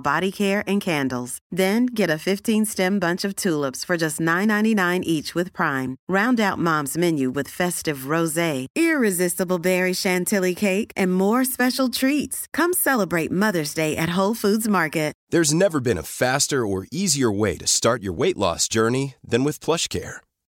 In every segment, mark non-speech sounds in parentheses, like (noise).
body care and candles. Then get a 15-stem bunch of tulips for just $9.99 each with Prime. Round out Mom's menu with festive rosé, irresistible berry chantilly cake, and more special treats. Come celebrate Mother's Day at Whole Foods Market. There's never been a faster or easier way to start your weight loss journey than with PlushCare.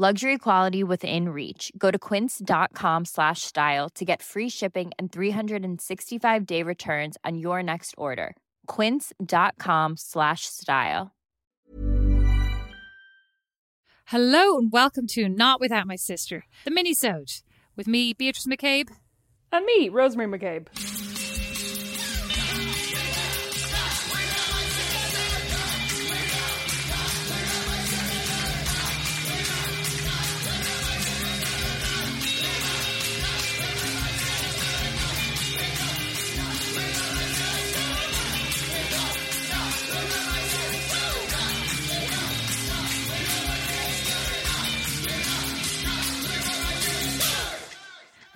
Luxury quality within reach. Go to quince.com slash style to get free shipping and 365 day returns on your next order. Quince.com slash style. Hello and welcome to Not Without My Sister, the mini-sode, with me, Beatrice McCabe. And me, Rosemary McCabe.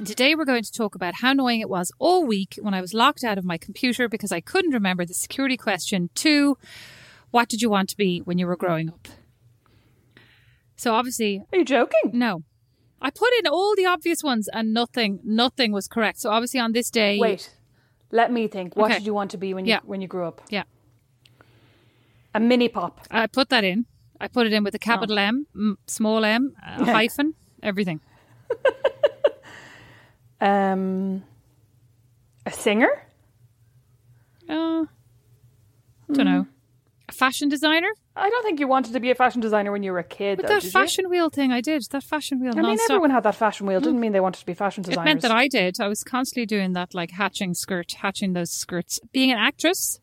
And today we're going to talk about how annoying it was all week when I was locked out of my computer because I couldn't remember the security question to what did you want to be when you were growing up? So obviously, Are you joking? no. I put in all the obvious ones and nothing nothing was correct. So obviously on this day Wait. Let me think. What Okay. did you want to be when you Yeah. when you grew up? Yeah. A mini pop. I put that in. I put it in with a capital oh. M, m small m, Yeah. hyphen, everything. (laughs) Um a singer? Uh, don't know. A fashion designer? I don't think you wanted to be a fashion designer when you were a kid. With though, that did you? fashion wheel thing I did, that fashion wheel I mean, non-stop. everyone had that fashion wheel. Didn't mean they wanted to be fashion designers. It meant that I did. I was constantly doing that, like hatching skirt, hatching those skirts. Being an actress.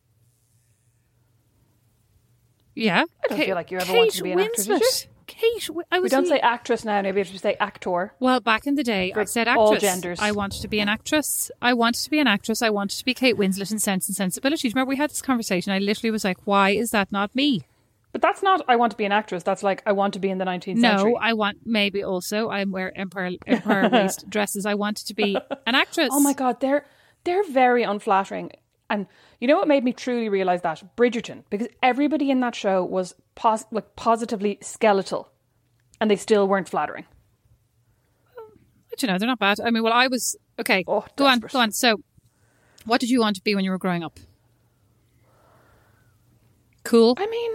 Yeah. I don't Kate- feel like you ever Kate wanted to be an actress? Winslet. Kate, Wi- I we don't a- say actress now. Maybe we have to say actor. Well, back in the day, I For said all genders. I wanted to be an actress. I wanted to be an actress. I wanted to be Kate Winslet in Sense and Sensibility. Remember we had this conversation? I literally was like, "Why is that not me?" But that's not I want to be an actress. That's like I want to be in the 19th century. No, I want maybe also I wear empire (laughs) empire waist dresses. I wanted to be an actress. Oh my god, they're they're very unflattering. And you know what made me truly realize that Bridgerton, because everybody in that show was pos- like positively skeletal, and they still weren't flattering. But you know, they're not bad. I mean, well, I was okay. Oh, go on, go on. So, what did you want to be when you were growing up? Cool. I mean,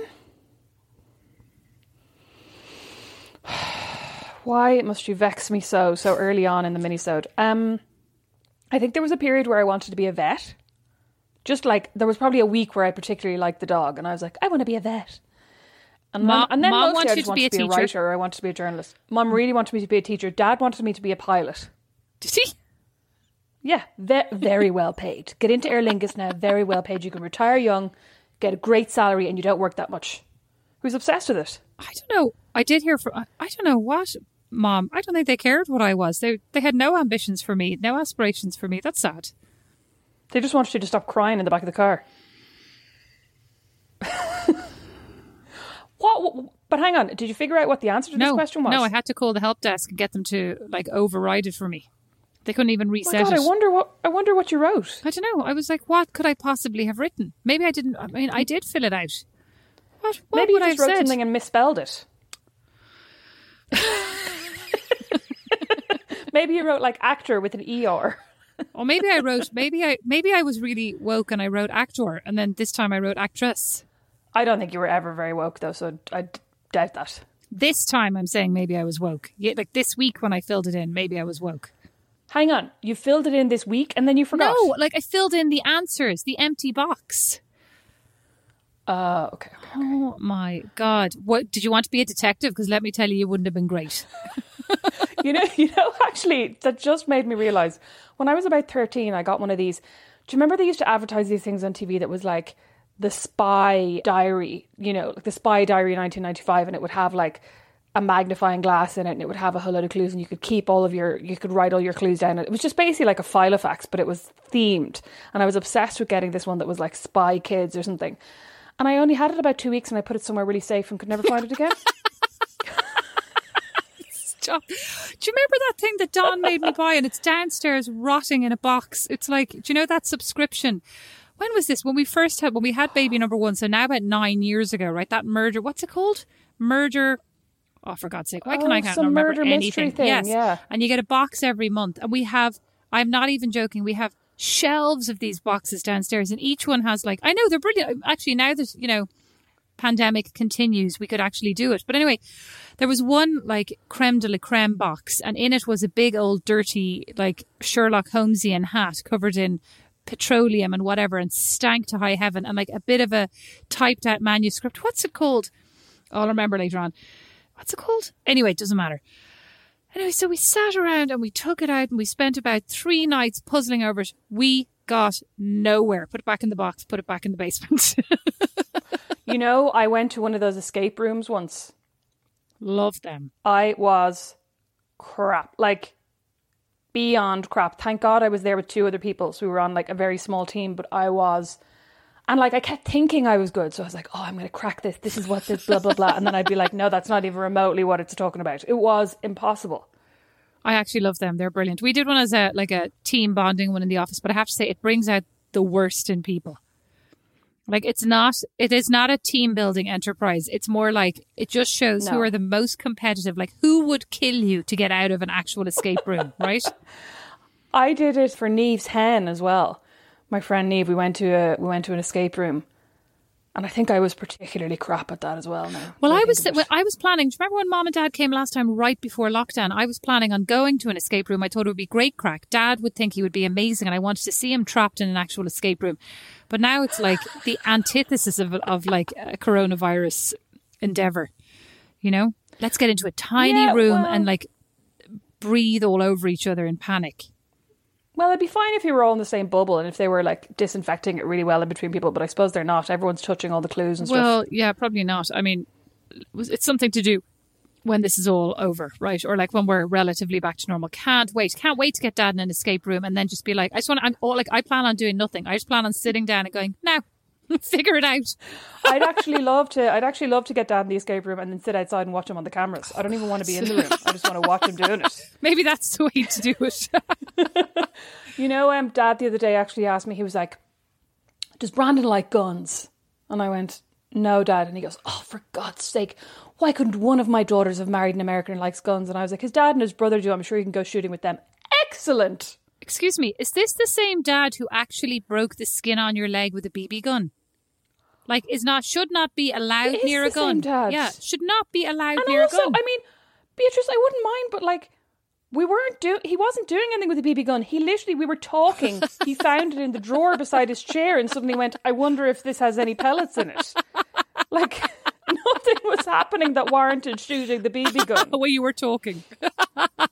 why must you vex me so so early on in the minisode? Um, I think there was a period where I wanted to be a vet. Just like there was probably a week where I particularly liked the dog, and I was like, I want to be a vet. And Mom- then, and then Mom mostly wants I you just to wanted be to be a teacher. writer, or I wanted to be a journalist. Mom really wanted me to be a teacher. Dad wanted me to be a pilot. Did he? Yeah, ve- very well paid. Get into Aer Lingus now, very well paid. You can retire young, get a great salary, and you don't work that much. Who's obsessed with it? I don't know. I did hear from. I I don't know what, Mom. I don't think they cared what I was. They they had no ambitions for me, no aspirations for me. That's sad. They just wanted you to stop crying in the back of the car. what? But hang on, did you figure out what the answer to this question was? no. I had to call the help desk and get them to like override it for me. They couldn't even Oh my reset God, it. I wonder what I wonder what you wrote. I don't know. I was like, what could I possibly have written? Maybe I didn't. I mean, I did fill it out. What? What Maybe would you I just have wrote said? something and misspelled it. (laughs) Maybe you wrote like actor with an er. Or maybe I wrote. Maybe I. Maybe I was really woke and I wrote actor, and then this time I wrote actress. I don't think you were ever very woke though, so I doubt that. This time I'm saying maybe I was woke. Yeah, like this week when I filled it in, maybe I was woke. Hang on, you filled it in this week and then you forgot. No, like I filled in the answers, the empty box. Uh, okay. okay. Oh my god! What did you want to be a detective? Because let me tell you, you wouldn't have been great. (laughs) You know, (laughs) you know, actually, that just made me realize when I was about 13, I got one of these. Do you remember they used to advertise these things on TV that was like the spy diary, you know, like the spy diary 1995, and it would have like a magnifying glass in it and it would have a whole lot of clues and you could keep all of your, you could write all your clues down. It was just basically like a filofax, but it was themed. And I was obsessed with getting this one that was like spy kids or something. And I only had it about two weeks and I put it somewhere really safe and could never find it again. (laughs) Stop. Do you remember that thing that Don made me buy and it's downstairs rotting in a box? It's like, do you know that subscription? When was this? When we first had, when we had baby number one, so now about nine years ago, right? That murder, what's it called? Murder. Oh, for God's sake, why can Oh, I can't some remember murder mystery anything? thing, yes, yeah. and you get a box every month, and we have. I'm not even joking. We have shelves of these boxes downstairs, and each one has like I know they're brilliant. Um, actually, now that you know pandemic continues, we could actually do it. But anyway, there was one like creme de la creme box, and in it was a big old dirty like Sherlock Holmesian hat covered in petroleum and whatever, and stank to high heaven, and like a bit of a typed out manuscript. What's it called? Oh, I'll remember later on. What's it called? Anyway, it doesn't matter. Anyway, so we sat around and we took it out and we spent about three nights puzzling over it. We got nowhere. Put it back in the box, put it back in the basement. (laughs) you know, I went to one of those escape rooms once. Love them. I was crap. Like beyond crap. Thank God I was there with two other people. So we were on like a very small team, but I was and like I kept thinking I was good. So I was like, oh, I'm gonna crack this. This is what this blah blah blah. And then I'd be like, no, that's not even remotely what it's talking about. It was impossible. I actually love them. They're brilliant. We did one as a like a team bonding one in the office, but I have to say it brings out the worst in people. Like it's not it is not a team building enterprise. It's more like it just shows who are the most competitive. Like who would kill you to get out of an actual escape room, right? (laughs) I did it for Neve's hen as well. My friend Neve, we went to a we went to an escape room. And I think I was particularly crap at that as well now. Well, that I was well, I was planning. Do you remember when Mom and Dad came last time, right before lockdown? I was planning on going to an escape room. I thought it would be great crack. Dad would think he would be amazing, and I wanted to see him trapped in an actual escape room. But now it's like (laughs) the antithesis of of like a coronavirus endeavor. You know, let's get into a tiny Yeah, room well- and like breathe all over each other in panic. Well, it'd be fine if you were all in the same bubble and if they were like disinfecting it really well in between people, but I suppose they're not. Everyone's touching all the clues and Well, stuff. Well, yeah, probably not. I mean, it's something to do when this is all over, right? Or like when we're relatively back to normal. Can't wait. Can't wait to get dad in an escape room and then just be like, I just want to, I'm all like, I plan on doing nothing. I just plan on sitting down and going, now, (laughs) Figure it out. I'd actually love to. I'd actually love to get Dad in the escape room and then sit outside and watch him on the cameras. I don't even want to be in the room. I just want to watch him doing it. (laughs) Maybe that's the way to do it. (laughs) You know, um, Dad the other day actually asked me. He was like, "Does Brandon like guns?" And I went, "No, Dad." And he goes, "Oh, for God's sake, why couldn't one of my daughters have married an American and likes guns?" And I was like, "His dad and his brother do. I'm sure he can go shooting with them." Excellent. Excuse me, is this the same dad who actually broke the skin on your leg with a BB gun? Like, is not should not be allowed near a gun. Yeah, should not be allowed And near also, a gun. I mean, Beatrice, I wouldn't mind, but like, we weren't doing. He wasn't doing anything with the BB gun. He literally, we were talking. he (laughs) found it in the drawer beside his chair, and suddenly went, "I wonder if this has any pellets in it." (laughs) Like, (laughs) nothing was happening that warranted shooting the BB gun. the way you were talking.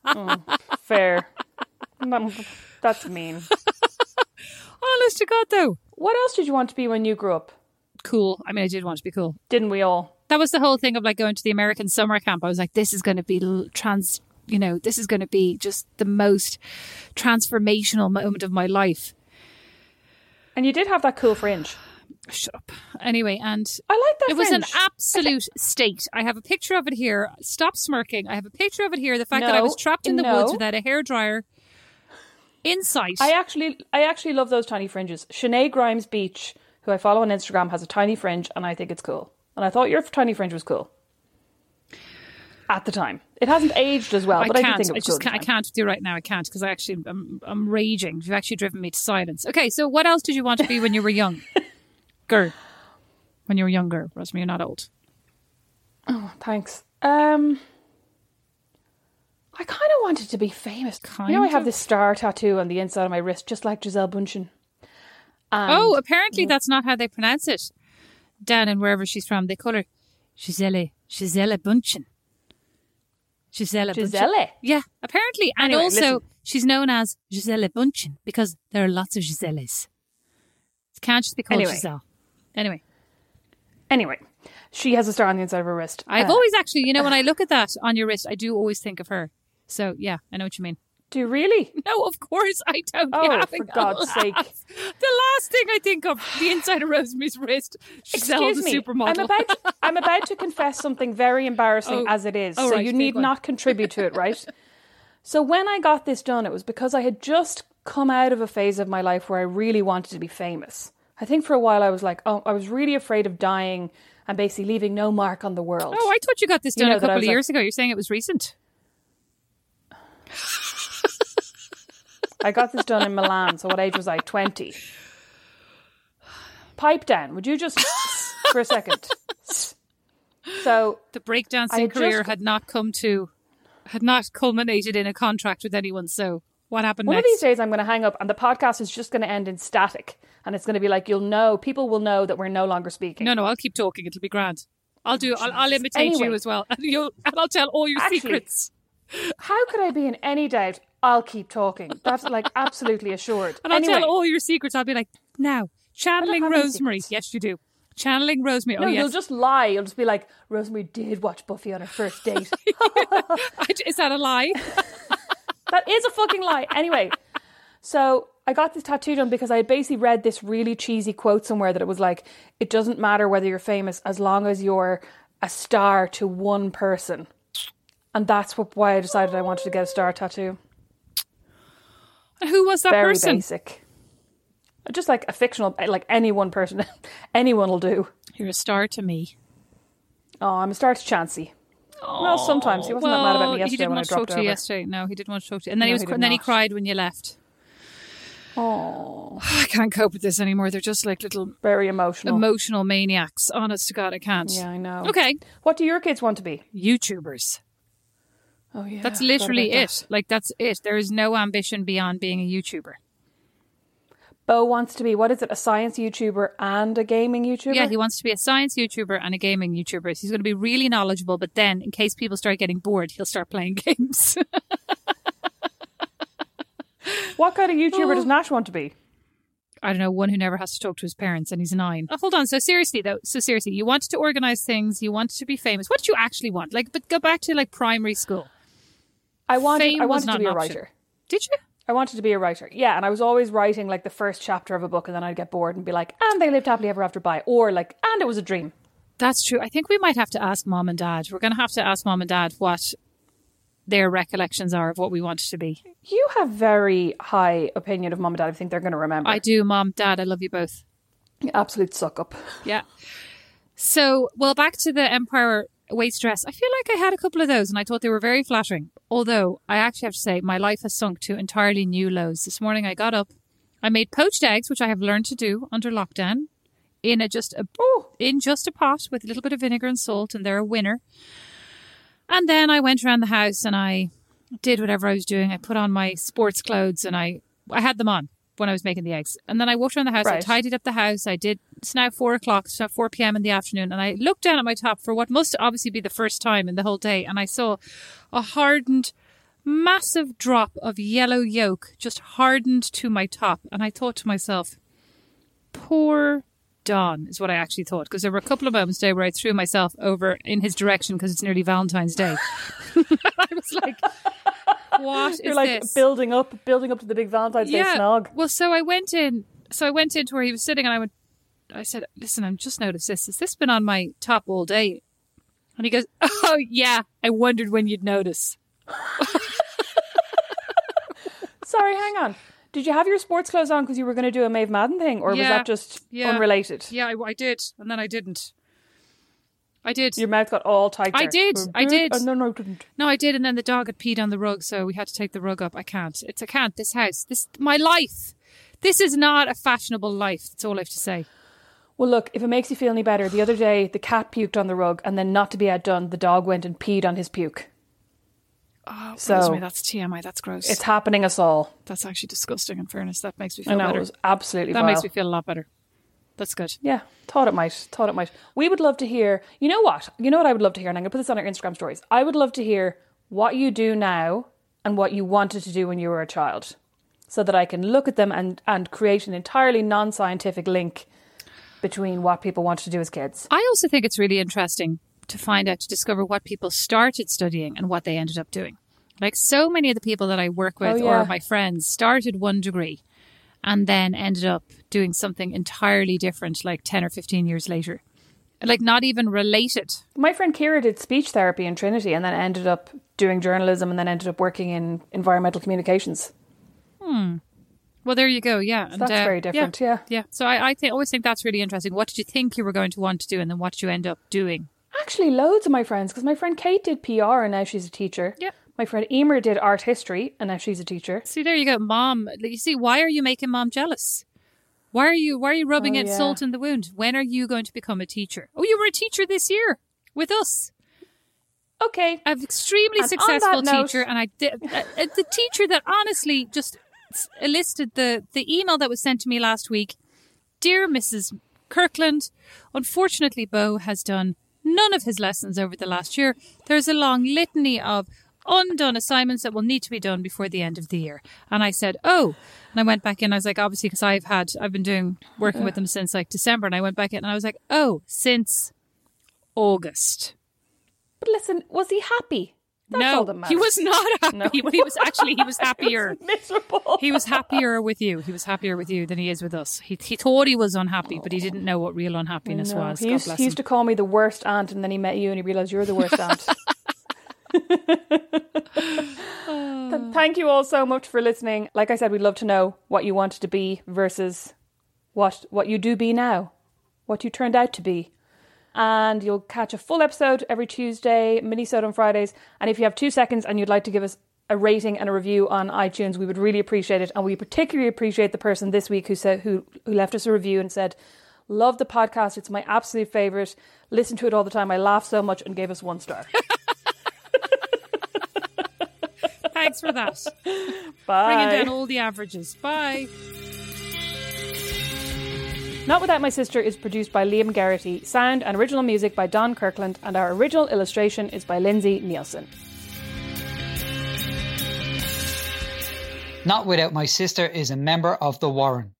Oh, fair. That's mean. Honest to God, though. What else did you want to be when you grew up? Cool. I mean, I did want to be cool. Didn't we all? That was the whole thing of like going to the American summer camp. I was like, this is going to be trans, you know, this is going to be just the most transformational moment of my life. And you did have that cool fringe. Shut up. Anyway, and I like that. it was an fringe. absolute state. I have a picture of it here. Stop smirking. I have a picture of it here. The fact that I was trapped in the no. woods without a hairdryer in sight. I actually, I actually love those tiny fringes. Sinead Grimes Beach, who I follow on Instagram, has a tiny fringe, and I think it's cool. And I thought your tiny fringe was cool at the time. It hasn't aged as well, I but I can't. think it I just can't. I at the time. can't do right now. I can't because I actually I'm I'm raging. You've actually driven me to silence. Okay, so what else did you want to be when you were young? (laughs) Girl, when you were younger, Rosemary, you're not old. Oh, thanks. Um, I kind of wanted to be famous. you know, I have this star tattoo on the inside of my wrist, just like Giselle Bundchen. And oh, apparently that's not how they pronounce it. Down in wherever she's from, they call her Giselle Giselle Bunchen. Giselle Bunchen. Yeah, apparently, and Anyway, also listen. she's known as Giselle Bunchen because there are lots of Giselles. It can't just be called Anyway. Giselle. Anyway. Anyway, she has a star on the inside of her wrist. I've Uh, always actually, you know, when I look at that on your wrist, I do always think of her. So yeah, I know what you mean. Do you really? (laughs) No, of course I don't. Oh, for God's sake. The last thing I think of, the inside of Rosemary's wrist. Excuse me. supermodel. I'm about to, I'm about to confess something very embarrassing Oh. as it is. Oh, so right. you need not contribute to it, right? so when I got this done, it was because I had just come out of a phase of my life where I really wanted to be famous. I think for a while I was like, oh, I was really afraid of dying and basically leaving no mark on the world. Oh, I thought you got this You done know a couple of was like- years ago. You're saying it was recent. (sighs) (sighs) (sighs) I got this done in Milan. So what age was I? 20. Pipe down. Would you just for a second? So The breakdancing I just- career had not come to, had not culminated in a contract with anyone. So what happened One next? of these days, I'm going to hang up, and the podcast is just going to end in static, and it's going to be like you'll know, people will know that we're no longer speaking. no, no, I'll keep talking. It'll be grand. I'll do. I'll, I'll imitate Anyway. you as well, (laughs) and you'll. And I'll tell all your Actually, secrets. How could I be in any doubt? I'll keep talking. That's like absolutely assured. And I'll anyway, tell all your secrets. I'll be like, now, channeling Rosemary. Yes, you do. Channeling Rosemary. Oh, no, oh, you'll just lie. You'll just be like, Rosemary did watch Buffy on her first (laughs) date. (laughs) Is that a lie? (laughs) that is a fucking lie. Anyway, so I got this tattoo done because I had basically read this really cheesy quote somewhere that it was like, it doesn't matter whether you're famous as long as you're a star to one person. And that's what, why I decided I wanted to get a star tattoo. Who was that Very person? basic. Just like a fictional, like any one person, (laughs) anyone will do. You're a star to me. Oh, I'm a star to Chancy. well, sometimes he wasn't that mad about me he yesterday didn't when I want to talk to you over. yesterday. No, he didn't want to talk to you. And then No, he was, he and then he cried when you left. Oh, (sighs) I can't cope with this anymore. They're just like little very emotional. emotional maniacs. Honest to God, I can't. yeah, I know. Okay, What do your kids want to be? YouTubers. Oh yeah, That's literally about it. that. Like that's it. There is no ambition beyond being a YouTuber. Bo wants to be what is it? A science YouTuber and a gaming YouTuber. Yeah, he wants to be a science YouTuber and a gaming YouTuber. So he's going to be really knowledgeable, but then in case people start getting bored, he'll start playing (laughs) games. What kind of YouTuber Oh. does Nash want to be? I don't know, one who never has to talk to his parents and he's nine. Oh, hold on. So seriously though, so seriously, you want to organize things, you want to be famous. What did you actually want? Like, but go back to like primary school. I wanted. Fame I wanted to be a option. writer. Did you? I wanted to be a writer. Yeah, and I was always writing like the first chapter of a book and then I'd get bored and be like, and they lived happily ever after by or like and it was a dream. That's true. I think we might have to ask mom and dad. We're going to have to ask mom and dad what their recollections are of what we wanted to be. You have very high opinion of mom and dad. I think they're going to remember. I do, mom, dad. I love you both. Absolute suck up. Yeah. So, well, back to the Empire waist dress. I feel like I had a couple of those and I thought they were very flattering. Although I actually have to say my life has sunk to entirely new lows. This morning I got up, I made poached eggs, which I have learned to do under lockdown, in a just a Oh, in just a pot with a little bit of vinegar and salt, and they're a winner. And then I went around the house and I did whatever I was doing. I put on my sports clothes and I I had them on when I was making the eggs. And then I walked around the house. I tidied up the house. I did. It's now four o'clock. It's now four p.m. in the afternoon, and I looked down at my top for what must obviously be the first time in the whole day, and I saw a hardened, massive drop of yellow yolk just hardened to my top, and I thought to myself, "Poor Don," is what I actually thought, because there were a couple of moments today where I threw myself over in his direction because it's nearly Valentine's Day. (laughs) I was like, "What (laughs) is you're like this?" building up, building up to the big Valentine's Day snog. Well, so I went in. So I went into where he was sitting, and I went. I said, "Listen, I've just noticed this. Has this been on my top all day?" And he goes, (laughs) "Oh yeah, I wondered when you'd notice." (laughs) Sorry, hang on. Did you have your sports clothes on because you were going to do a Maeve Madden thing, or was that just Yeah. unrelated? Yeah, I, I did, and then I didn't. I did. Your mouth got all tight. I did, mm-hmm. I did. Oh, no, no, I didn't. No, I did, and then the dog had peed on the rug, so we had to take the rug up. I can't. It's I can't. This house, this my life. This is not a fashionable life. That's all I have to say. Well, look, if it makes you feel any better, the other day the cat puked on the rug, and then not to be outdone, the dog went and peed on his puke. Oh, So- Rosemary, that's TMI. That's gross. It's happening us all. that's actually disgusting. In fairness, that makes me I feel know better. absolutely. That vile. makes me feel a lot better. That's good. Yeah, thought it might. Thought it might. We would love to hear. You know what? You know what I would love to hear, and I'm going to put this on our Instagram stories. I would love to hear what you do now and what you wanted to do when you were a child, so that I can look at them and and create an entirely non-scientific link between what people wanted to do as kids. I also think it's really interesting to find out to discover what people started studying and what they ended up doing. Like so many of the people that I work with Oh, yeah. or my friends started one degree and then ended up doing something entirely different like 10 or 15 years later. Like not even related. My friend Kira did speech therapy in Trinity, and then ended up doing journalism, and then ended up working in environmental communications. Hmm. Well, there you go. Yeah. And, that's uh, very different, yeah. Yeah. So I, I think, always think that's really interesting. What did you think you were going to want to do and then what did you end up doing? Actually, loads of my friends, because my friend Kate did PR and now she's a teacher. Yeah. My friend Emer did art history and now she's a teacher. See, there you go, mom. You see, why are you making mom jealous? Why are you why are you rubbing Oh, it yeah. salt in the wound? When are you going to become a teacher? Oh, you were a teacher this year with us. Okay. An extremely And successful note- teacher, and I did uh, uh, the teacher that honestly just elicited the the email that was sent to me last week. Dear Mrs. Kirkland, unfortunately, Bo has done none of his lessons over the last year. There's a long litany of undone assignments that will need to be done before the end of the year. And I said, "Oh," and I went back in. I was like, obviously, because I've had I've been doing working with them since like December, and I went back in and I was like, "Oh, since August." But listen, was he happy? That's no, he was not happy. No. He was actually (laughs) he was happier. miserable. He was happier with you. He was happier with you than he is with us. He he thought he was unhappy, but he didn't know what real unhappiness No, was. he God used, bless he used to call me the worst aunt, and then he met you and he realised you're the worst aunt. (laughs) Th- Thank you all so much for listening. Like I said, we'd love to know what you wanted to be versus what what you do be now, what you turned out to be. And you'll catch a full episode every Tuesday, mini-sode on Fridays. And if you have two seconds and you'd like to give us a rating and a review on iTunes, we would really appreciate it. And we particularly appreciate the person this week who said who who left us a review and said, "Love the podcast. It's my absolute favorite. Listen to it all the time. I laugh so much." And gave us one star. (laughs) Thanks for that. Bye. (laughs) Bringing down all the averages. Bye. Not Without My Sister is produced by Liam Garrity, sound and original music by Don Kirkland, and our original illustration is by Lindsay Nielsen. Not Without My Sister is a member of The Warren.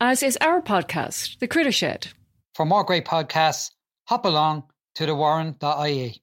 As is our podcast, The Critter Shed. For more great podcasts, hop along to thewarren.ie.